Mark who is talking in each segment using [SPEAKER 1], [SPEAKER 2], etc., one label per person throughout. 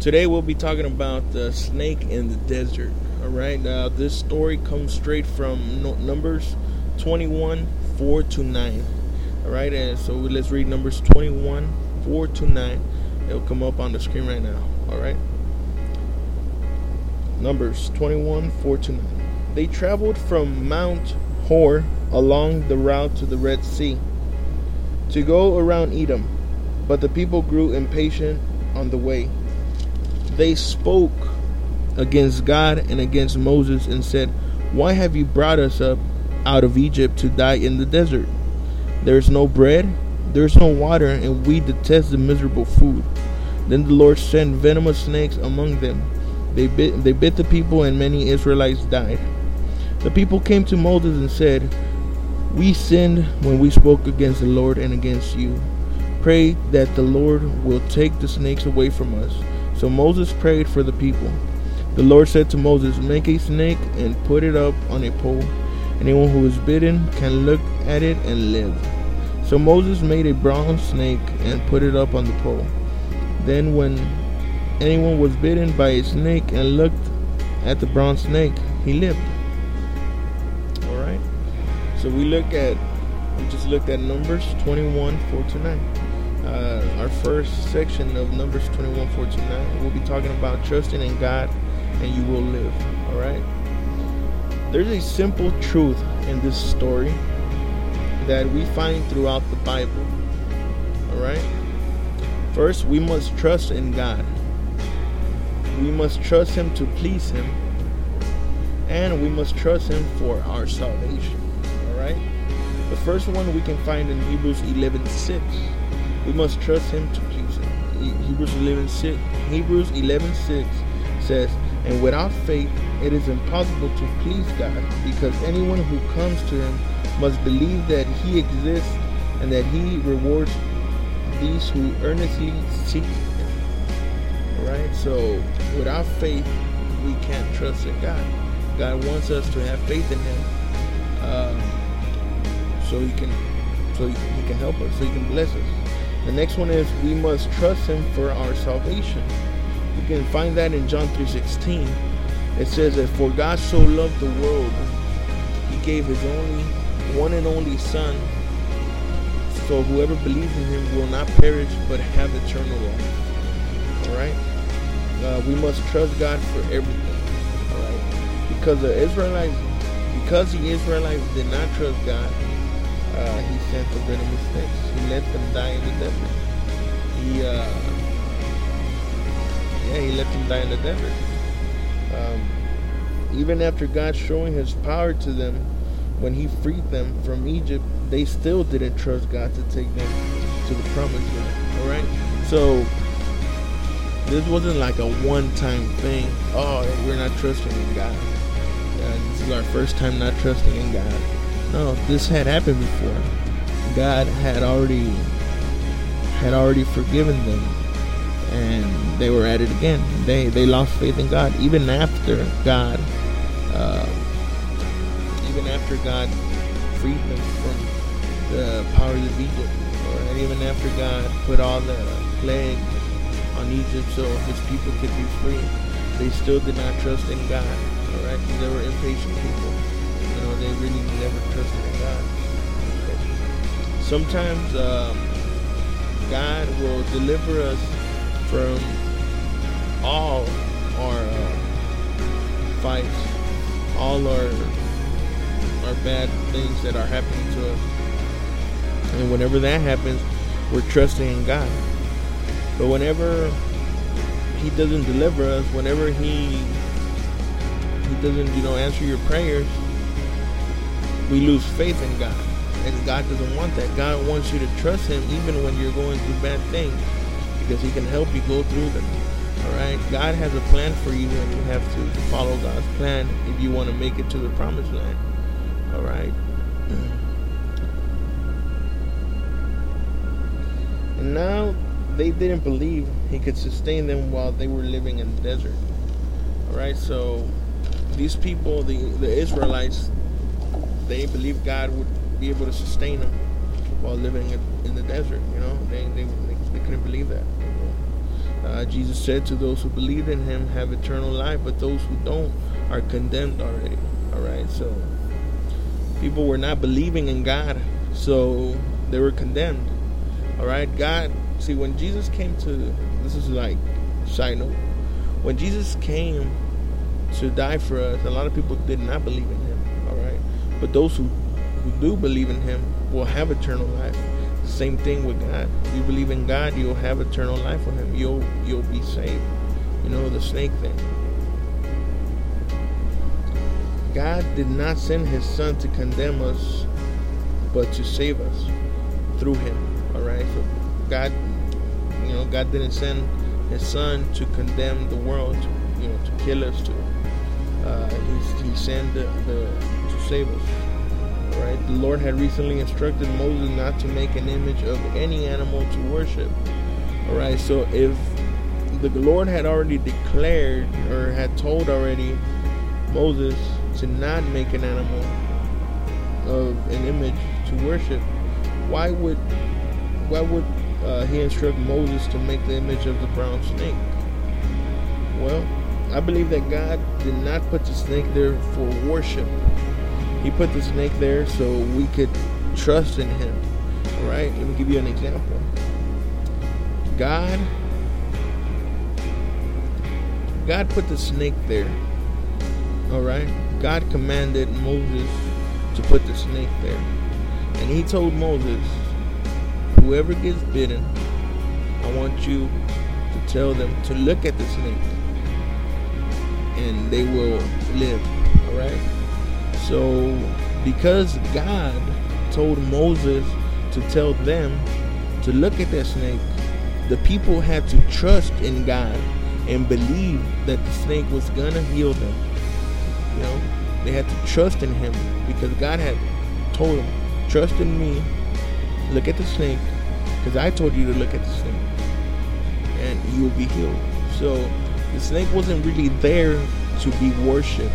[SPEAKER 1] Today we'll be talking about the snake in the desert. All right, now this story comes straight from Numbers 21 4 to 9. All right, and so let's read Numbers 21 4 to 9. It'll come up on the screen right now. All right, Numbers 21 4 to 9. They traveled from Mount Hor along the route to the Red Sea to go around Edom, but the people grew impatient on the way they spoke against God and against Moses and said, Why have you brought us up out of Egypt to die in the desert? There is no bread, there is no water, and we detest the miserable food. Then the Lord sent venomous snakes among them. They bit, they bit the people, and many Israelites died. The people came to Moses and said, We sinned when we spoke against the Lord and against you. Pray that the Lord will take the snakes away from us. So Moses prayed for the people. The Lord said to Moses, Make a snake and put it up on a pole. Anyone who is bitten can look at it and live. So Moses made a bronze snake and put it up on the pole. Then, when anyone was bitten by a snake and looked at the bronze snake, he lived. Alright? So we look at, we just looked at Numbers 21 4 to 9 uh, our first section of Numbers 21 49. We'll be talking about trusting in God and you will live. All right. There's a simple truth in this story that we find throughout the Bible. All right. First, we must trust in God. We must trust Him to please Him. And we must trust Him for our salvation. All right. The first one we can find in Hebrews 11 6 we must trust him to please him. Hebrews 11 6, Hebrews 11 6 says, And without faith it is impossible to please God, because anyone who comes to him must believe that he exists and that he rewards these who earnestly seek him. Alright, so without faith we can't trust in God. God wants us to have faith in him. Um, so he can so he can help us, so he can bless us. The next one is we must trust him for our salvation. You can find that in John 3:16. It says that for God so loved the world, he gave his only one and only son so whoever believes in him will not perish but have eternal life. All right? Uh, we must trust God for everything. All right? Because the Israelites because the Israelites did not trust God, uh, he sent the venomous snakes. Let them die in the desert. He, uh, yeah, he let them die in the desert. Um, even after God showing His power to them when He freed them from Egypt, they still didn't trust God to take them to the promised land. All right, so this wasn't like a one-time thing. Oh, we're not trusting in God. Uh, this is our first time not trusting in God. No, this had happened before. God had already had already forgiven them, and they were at it again. They they lost faith in God even after God, uh, even after God freed them from the powers of Egypt, or even after God put all the plague on Egypt so His people could be free. They still did not trust in God. All right, they were impatient people You know, they really never trusted. Sometimes um, God will deliver us from all our uh, fights, all our our bad things that are happening to us. And whenever that happens, we're trusting in God. But whenever He doesn't deliver us, whenever He He doesn't, you know, answer your prayers, we lose faith in God. And God doesn't want that. God wants you to trust Him even when you're going through bad things because He can help you go through them. All right? God has a plan for you and you have to follow God's plan if you want to make it to the promised land. All right? And now they didn't believe He could sustain them while they were living in the desert. All right? So these people, the, the Israelites, they believed God would be able to sustain them while living in the desert. You know, they they, they, couldn't believe that. Uh, Jesus said to those who believe in him have eternal life, but those who don't are condemned already. All right, so people were not believing in God, so they were condemned. All right, God. See, when Jesus came to this is like side note. When Jesus came to die for us, a lot of people did not believe in Him. All right, but those who who do believe in Him will have eternal life. Same thing with God. You believe in God, you'll have eternal life with Him. You'll you'll be saved. You know the snake thing. God did not send His Son to condemn us, but to save us through Him. All right. So God, you know, God didn't send His Son to condemn the world, to, you know, to kill us. To uh, He He sent the, the to save us. Right? The Lord had recently instructed Moses not to make an image of any animal to worship. All right, so if the Lord had already declared or had told already Moses to not make an animal of an image to worship, why would why would uh, he instruct Moses to make the image of the brown snake? Well, I believe that God did not put the snake there for worship. He put the snake there so we could trust in him. All right, let me give you an example. God God put the snake there. All right? God commanded Moses to put the snake there. And he told Moses, whoever gets bitten, I want you to tell them to look at the snake and they will live. All right? So, because God told Moses to tell them to look at that snake, the people had to trust in God and believe that the snake was gonna heal them. You know, they had to trust in Him because God had told them, "Trust in me. Look at the snake, because I told you to look at the snake, and you will be healed." So, the snake wasn't really there to be worshipped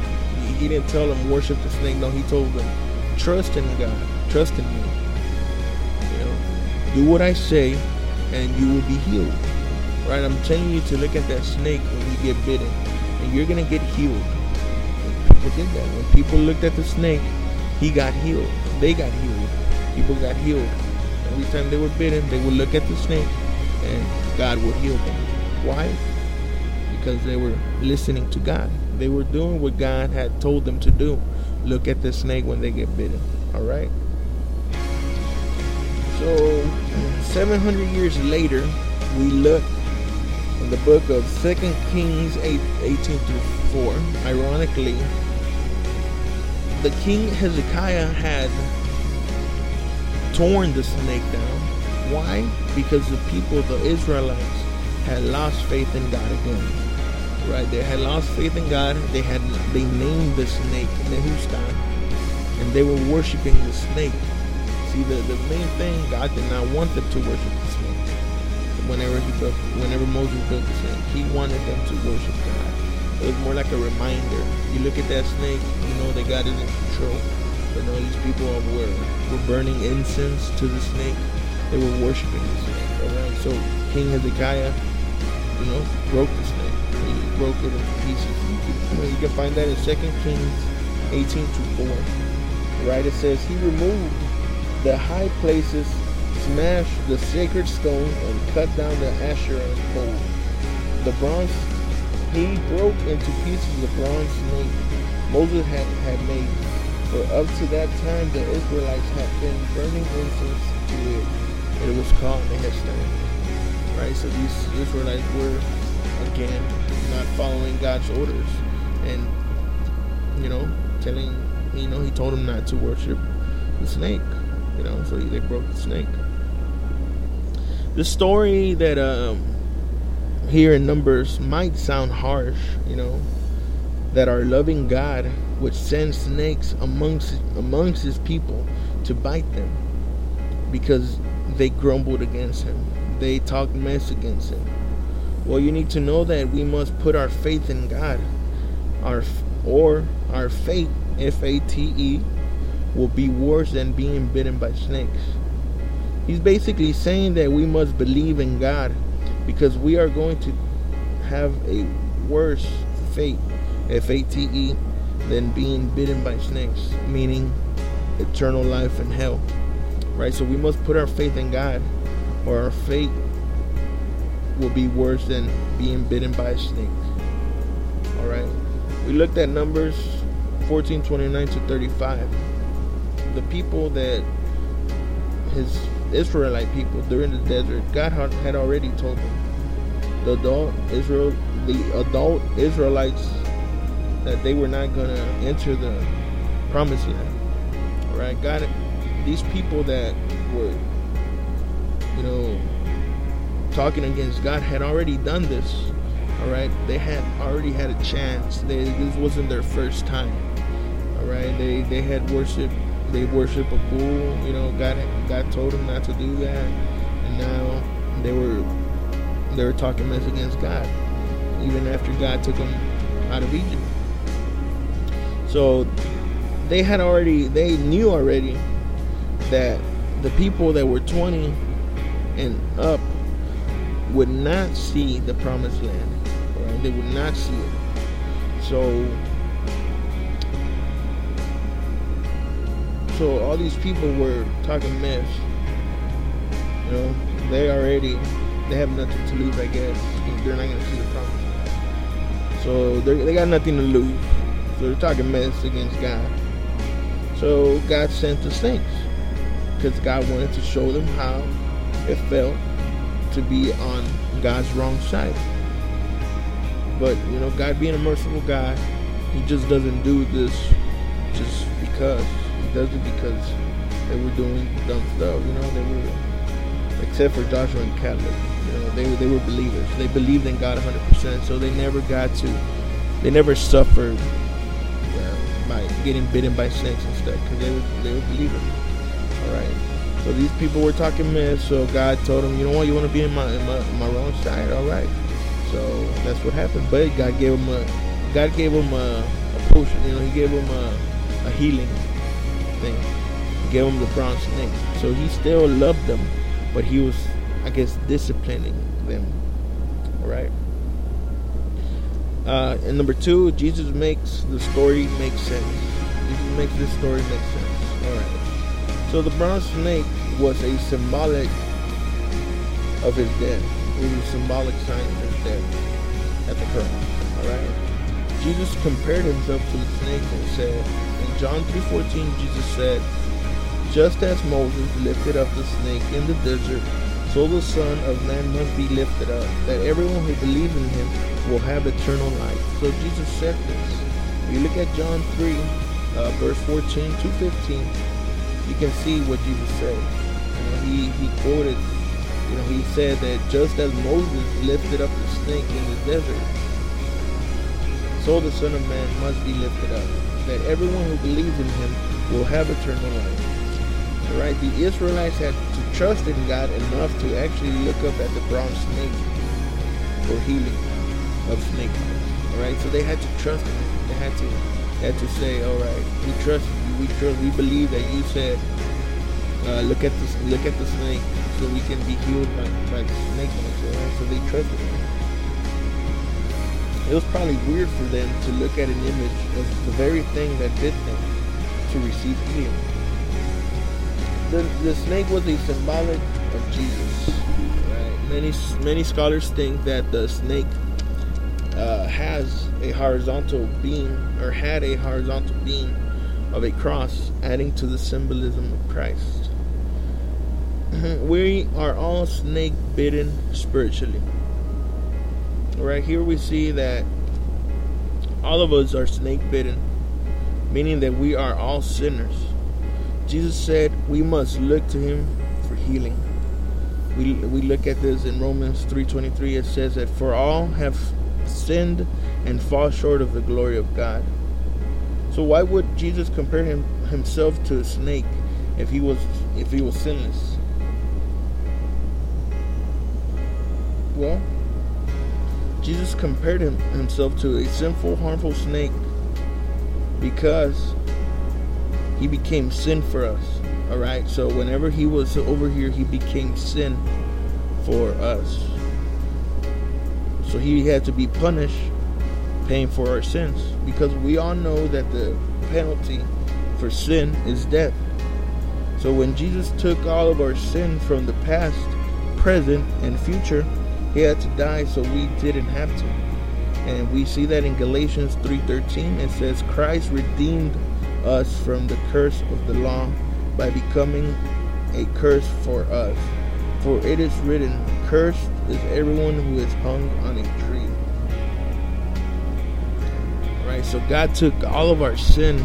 [SPEAKER 1] he didn't tell them worship the snake. No, he told them trust in God, trust in me. You know, do what I say, and you will be healed. Right? I'm telling you to look at that snake when you get bitten, and you're gonna get healed. People did that. When people looked at the snake, he got healed. They got healed. People got healed. Every time they were bitten, they would look at the snake, and God would heal them. Why? Because they were listening to God. They were doing what God had told them to do. Look at the snake when they get bitten. All right. So, 700 years later, we look in the book of Second Kings 8, 18 through 4. Ironically, the king Hezekiah had torn the snake down. Why? Because the people, the Israelites, had lost faith in God again right? They had lost faith in God. They had they named the snake Nehushtan, and they were worshiping the snake. See, the, the main thing God did not want them to worship the snake. Whenever he built, whenever Moses built the snake, he wanted them to worship God. It was more like a reminder. You look at that snake, you know that God is in control. But no, these people are, were were burning incense to the snake. They were worshiping the snake. All right. So King Hezekiah, you know, broke the snake broke it into pieces. You can, you can find that in 2 Kings 18 to 4. Right? It says, He removed the high places, smashed the sacred stone, and cut down the Asherah pole. The bronze, he broke into pieces the bronze snake Moses had, had made. For up to that time, the Israelites had been burning incense to it. It was called Nehushtan. Right? So these Israelites were, again, not following God's orders and you know telling you know he told him not to worship the snake you know so they broke the snake. The story that um here in numbers might sound harsh you know that our loving God would send snakes amongst amongst his people to bite them because they grumbled against him. They talked mess against him well, you need to know that we must put our faith in God. Our or our fate, F A T E, will be worse than being bitten by snakes. He's basically saying that we must believe in God because we are going to have a worse fate, F A T E, than being bitten by snakes, meaning eternal life in hell. Right? So we must put our faith in God, or our fate will be worse than being bitten by a snake. All right. We looked at Numbers 14 29 to 35. The people that his Israelite people during the desert, God had already told them. The adult Israel, the adult Israelites, that they were not going to enter the promised land. All right, God, these people that were, you know, talking against God had already done this. All right, they had already had a chance. They, this wasn't their first time. All right, they they had worshipped they worship a bull. You know, God God told them not to do that, and now they were they were talking mess against God, even after God took them out of Egypt. So they had already they knew already that the people that were 20 and up would not see the promised land. Right? They would not see it. So So all these people were talking mess. You know, they already they have nothing to lose, I guess. They're not gonna see the promised land. So they got nothing to lose. So they're talking mess against God. So God sent the snakes because God wanted to show them how it felt to be on God's wrong side. But you know, God being a merciful God, He just doesn't do this just because He does it because they were doing dumb stuff. You know, they were except for Joshua and Caleb. You know, they they were believers. They believed in God 100%. So they never got to, they never suffered uh, by getting bitten by snakes and stuff because they were they were believers. All right. So these people were talking mess. So God told them, you know what, you want to be in my, in my my wrong side. All right. So that's what happened. But God gave him a God gave him a, a potion. You know, He gave him a, a healing thing. Gave him the bronze snake. So he still loved them, but he was, I guess, disciplining them. Alright? Uh, and number two, Jesus makes the story make sense. Jesus makes this story make sense. So the bronze snake was a symbolic of his death. It was a symbolic sign of his death at the cross. Alright? Jesus compared himself to the snake and said, in John 3.14, Jesus said, Just as Moses lifted up the snake in the desert, so the Son of Man must be lifted up, that everyone who believes in him will have eternal life. So Jesus said this. If you look at John 3, uh, verse 14 to 15, you can see what Jesus said. You know, he, he quoted, you know, he said that just as Moses lifted up the snake in the desert, so the Son of Man must be lifted up that everyone who believes in him will have eternal life. Right? The Israelites had to trust in God enough to actually look up at the bronze snake for healing of snake bites. Alright, so they had to trust him. They had to they had to say, Alright, we trust we trust we believe that you said uh, look at this look at the snake so we can be healed by, by the snake alright? So they trusted him it was probably weird for them to look at an image of the very thing that bit them to receive healing. The, the snake was a symbolic of Jesus. Right? Many many scholars think that the snake uh, has a horizontal beam or had a horizontal beam of a cross, adding to the symbolism of Christ. we are all snake bitten spiritually. Right here we see that all of us are snake bitten, meaning that we are all sinners. Jesus said we must look to him for healing. We, we look at this in Romans 3:23 it says that for all have sinned and fall short of the glory of God. So why would Jesus compare him, himself to a snake if he was if he was sinless? Well, Jesus compared him, himself to a sinful, harmful snake because he became sin for us. All right. So whenever he was over here, he became sin for us. So he had to be punished, paying for our sins. Because we all know that the penalty for sin is death. So when Jesus took all of our sin from the past, present, and future, he had to die so we didn't have to. And we see that in Galatians 3:13 it says Christ redeemed us from the curse of the law by becoming a curse for us. For it is written, Cursed is everyone who is hung on a tree. Right? So God took all of our sin,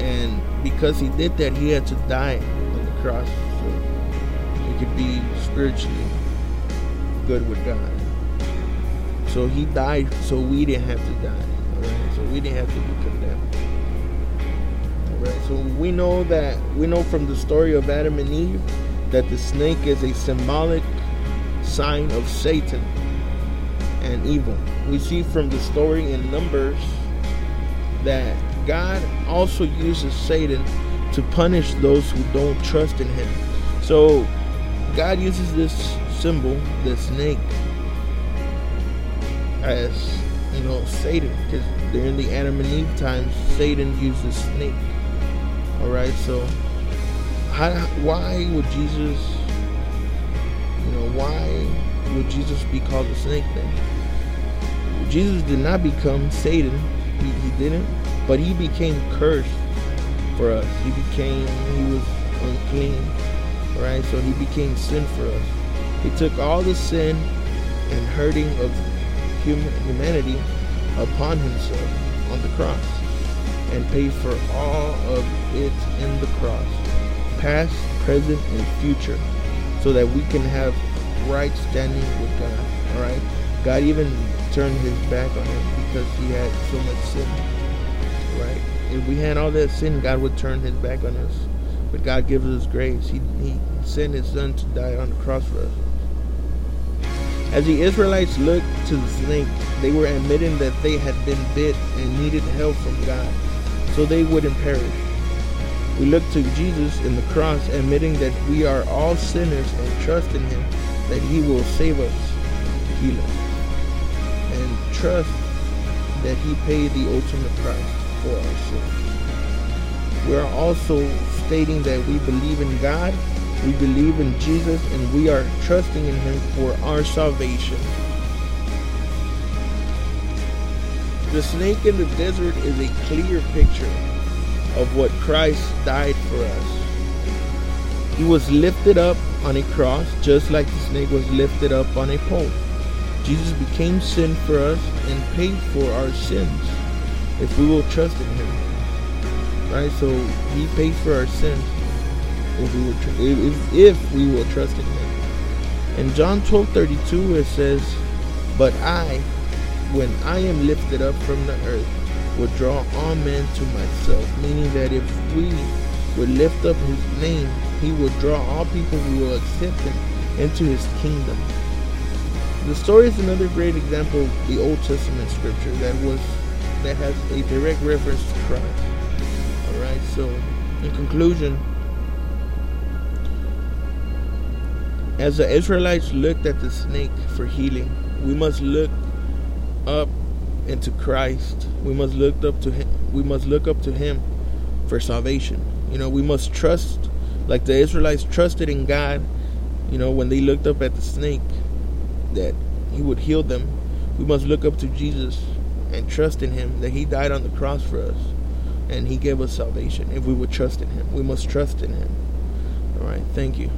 [SPEAKER 1] and because He did that, He had to die on the cross so we could be spiritually good with God. So He died so we didn't have to die. So we didn't have to be condemned. Alright? So we know that we know from the story of Adam and Eve that the snake is a symbolic sign of Satan and evil. We see from the story in Numbers that God also uses Satan to punish those who don't trust in him. So God uses this symbol, the snake, as you know, Satan, because during the Adam and Eve times, Satan used the snake. Alright, so how, why would Jesus, you know, why would Jesus be called a snake then? Jesus did not become Satan. He, he didn't. But he became cursed for us. He became, he was unclean. Right? So he became sin for us. He took all the sin and hurting of human, humanity upon himself on the cross and paid for all of it in the cross past, present, and future, so that we can have right standing with God. All right. God even turned His back on him because he had so much sin. Right. If we had all that sin, God would turn His back on us. But God gives us grace. He, he sent His Son to die on the cross for us. As the Israelites looked to the snake, they were admitting that they had been bit and needed help from God, so they wouldn't perish. We look to Jesus in the cross, admitting that we are all sinners and trust in Him that He will save us, heal us, trust that He paid the ultimate price for our sins. We are also stating that we believe in God, we believe in Jesus, and we are trusting in Him for our salvation. The snake in the desert is a clear picture of what Christ died for us. He was lifted up on a cross just like the snake was lifted up on a pole. Jesus became sin for us and paid for our sins if we will trust in him. Right? So he paid for our sins if we will, tr- if, if we will trust in him. In John 12 32, it says, But I, when I am lifted up from the earth, will draw all men to myself, meaning that if we would lift up his name, he will draw all people who will accept him into his kingdom. The story is another great example of the Old Testament scripture that was that has a direct reference to Christ. Alright, so in conclusion, as the Israelites looked at the snake for healing, we must look up into Christ. We must look up to him. We must look up to him for salvation. You know, we must trust like the Israelites trusted in God, you know, when they looked up at the snake that he would heal them. We must look up to Jesus and trust in him that he died on the cross for us and he gave us salvation if we would trust in him. We must trust in him. All right, thank you.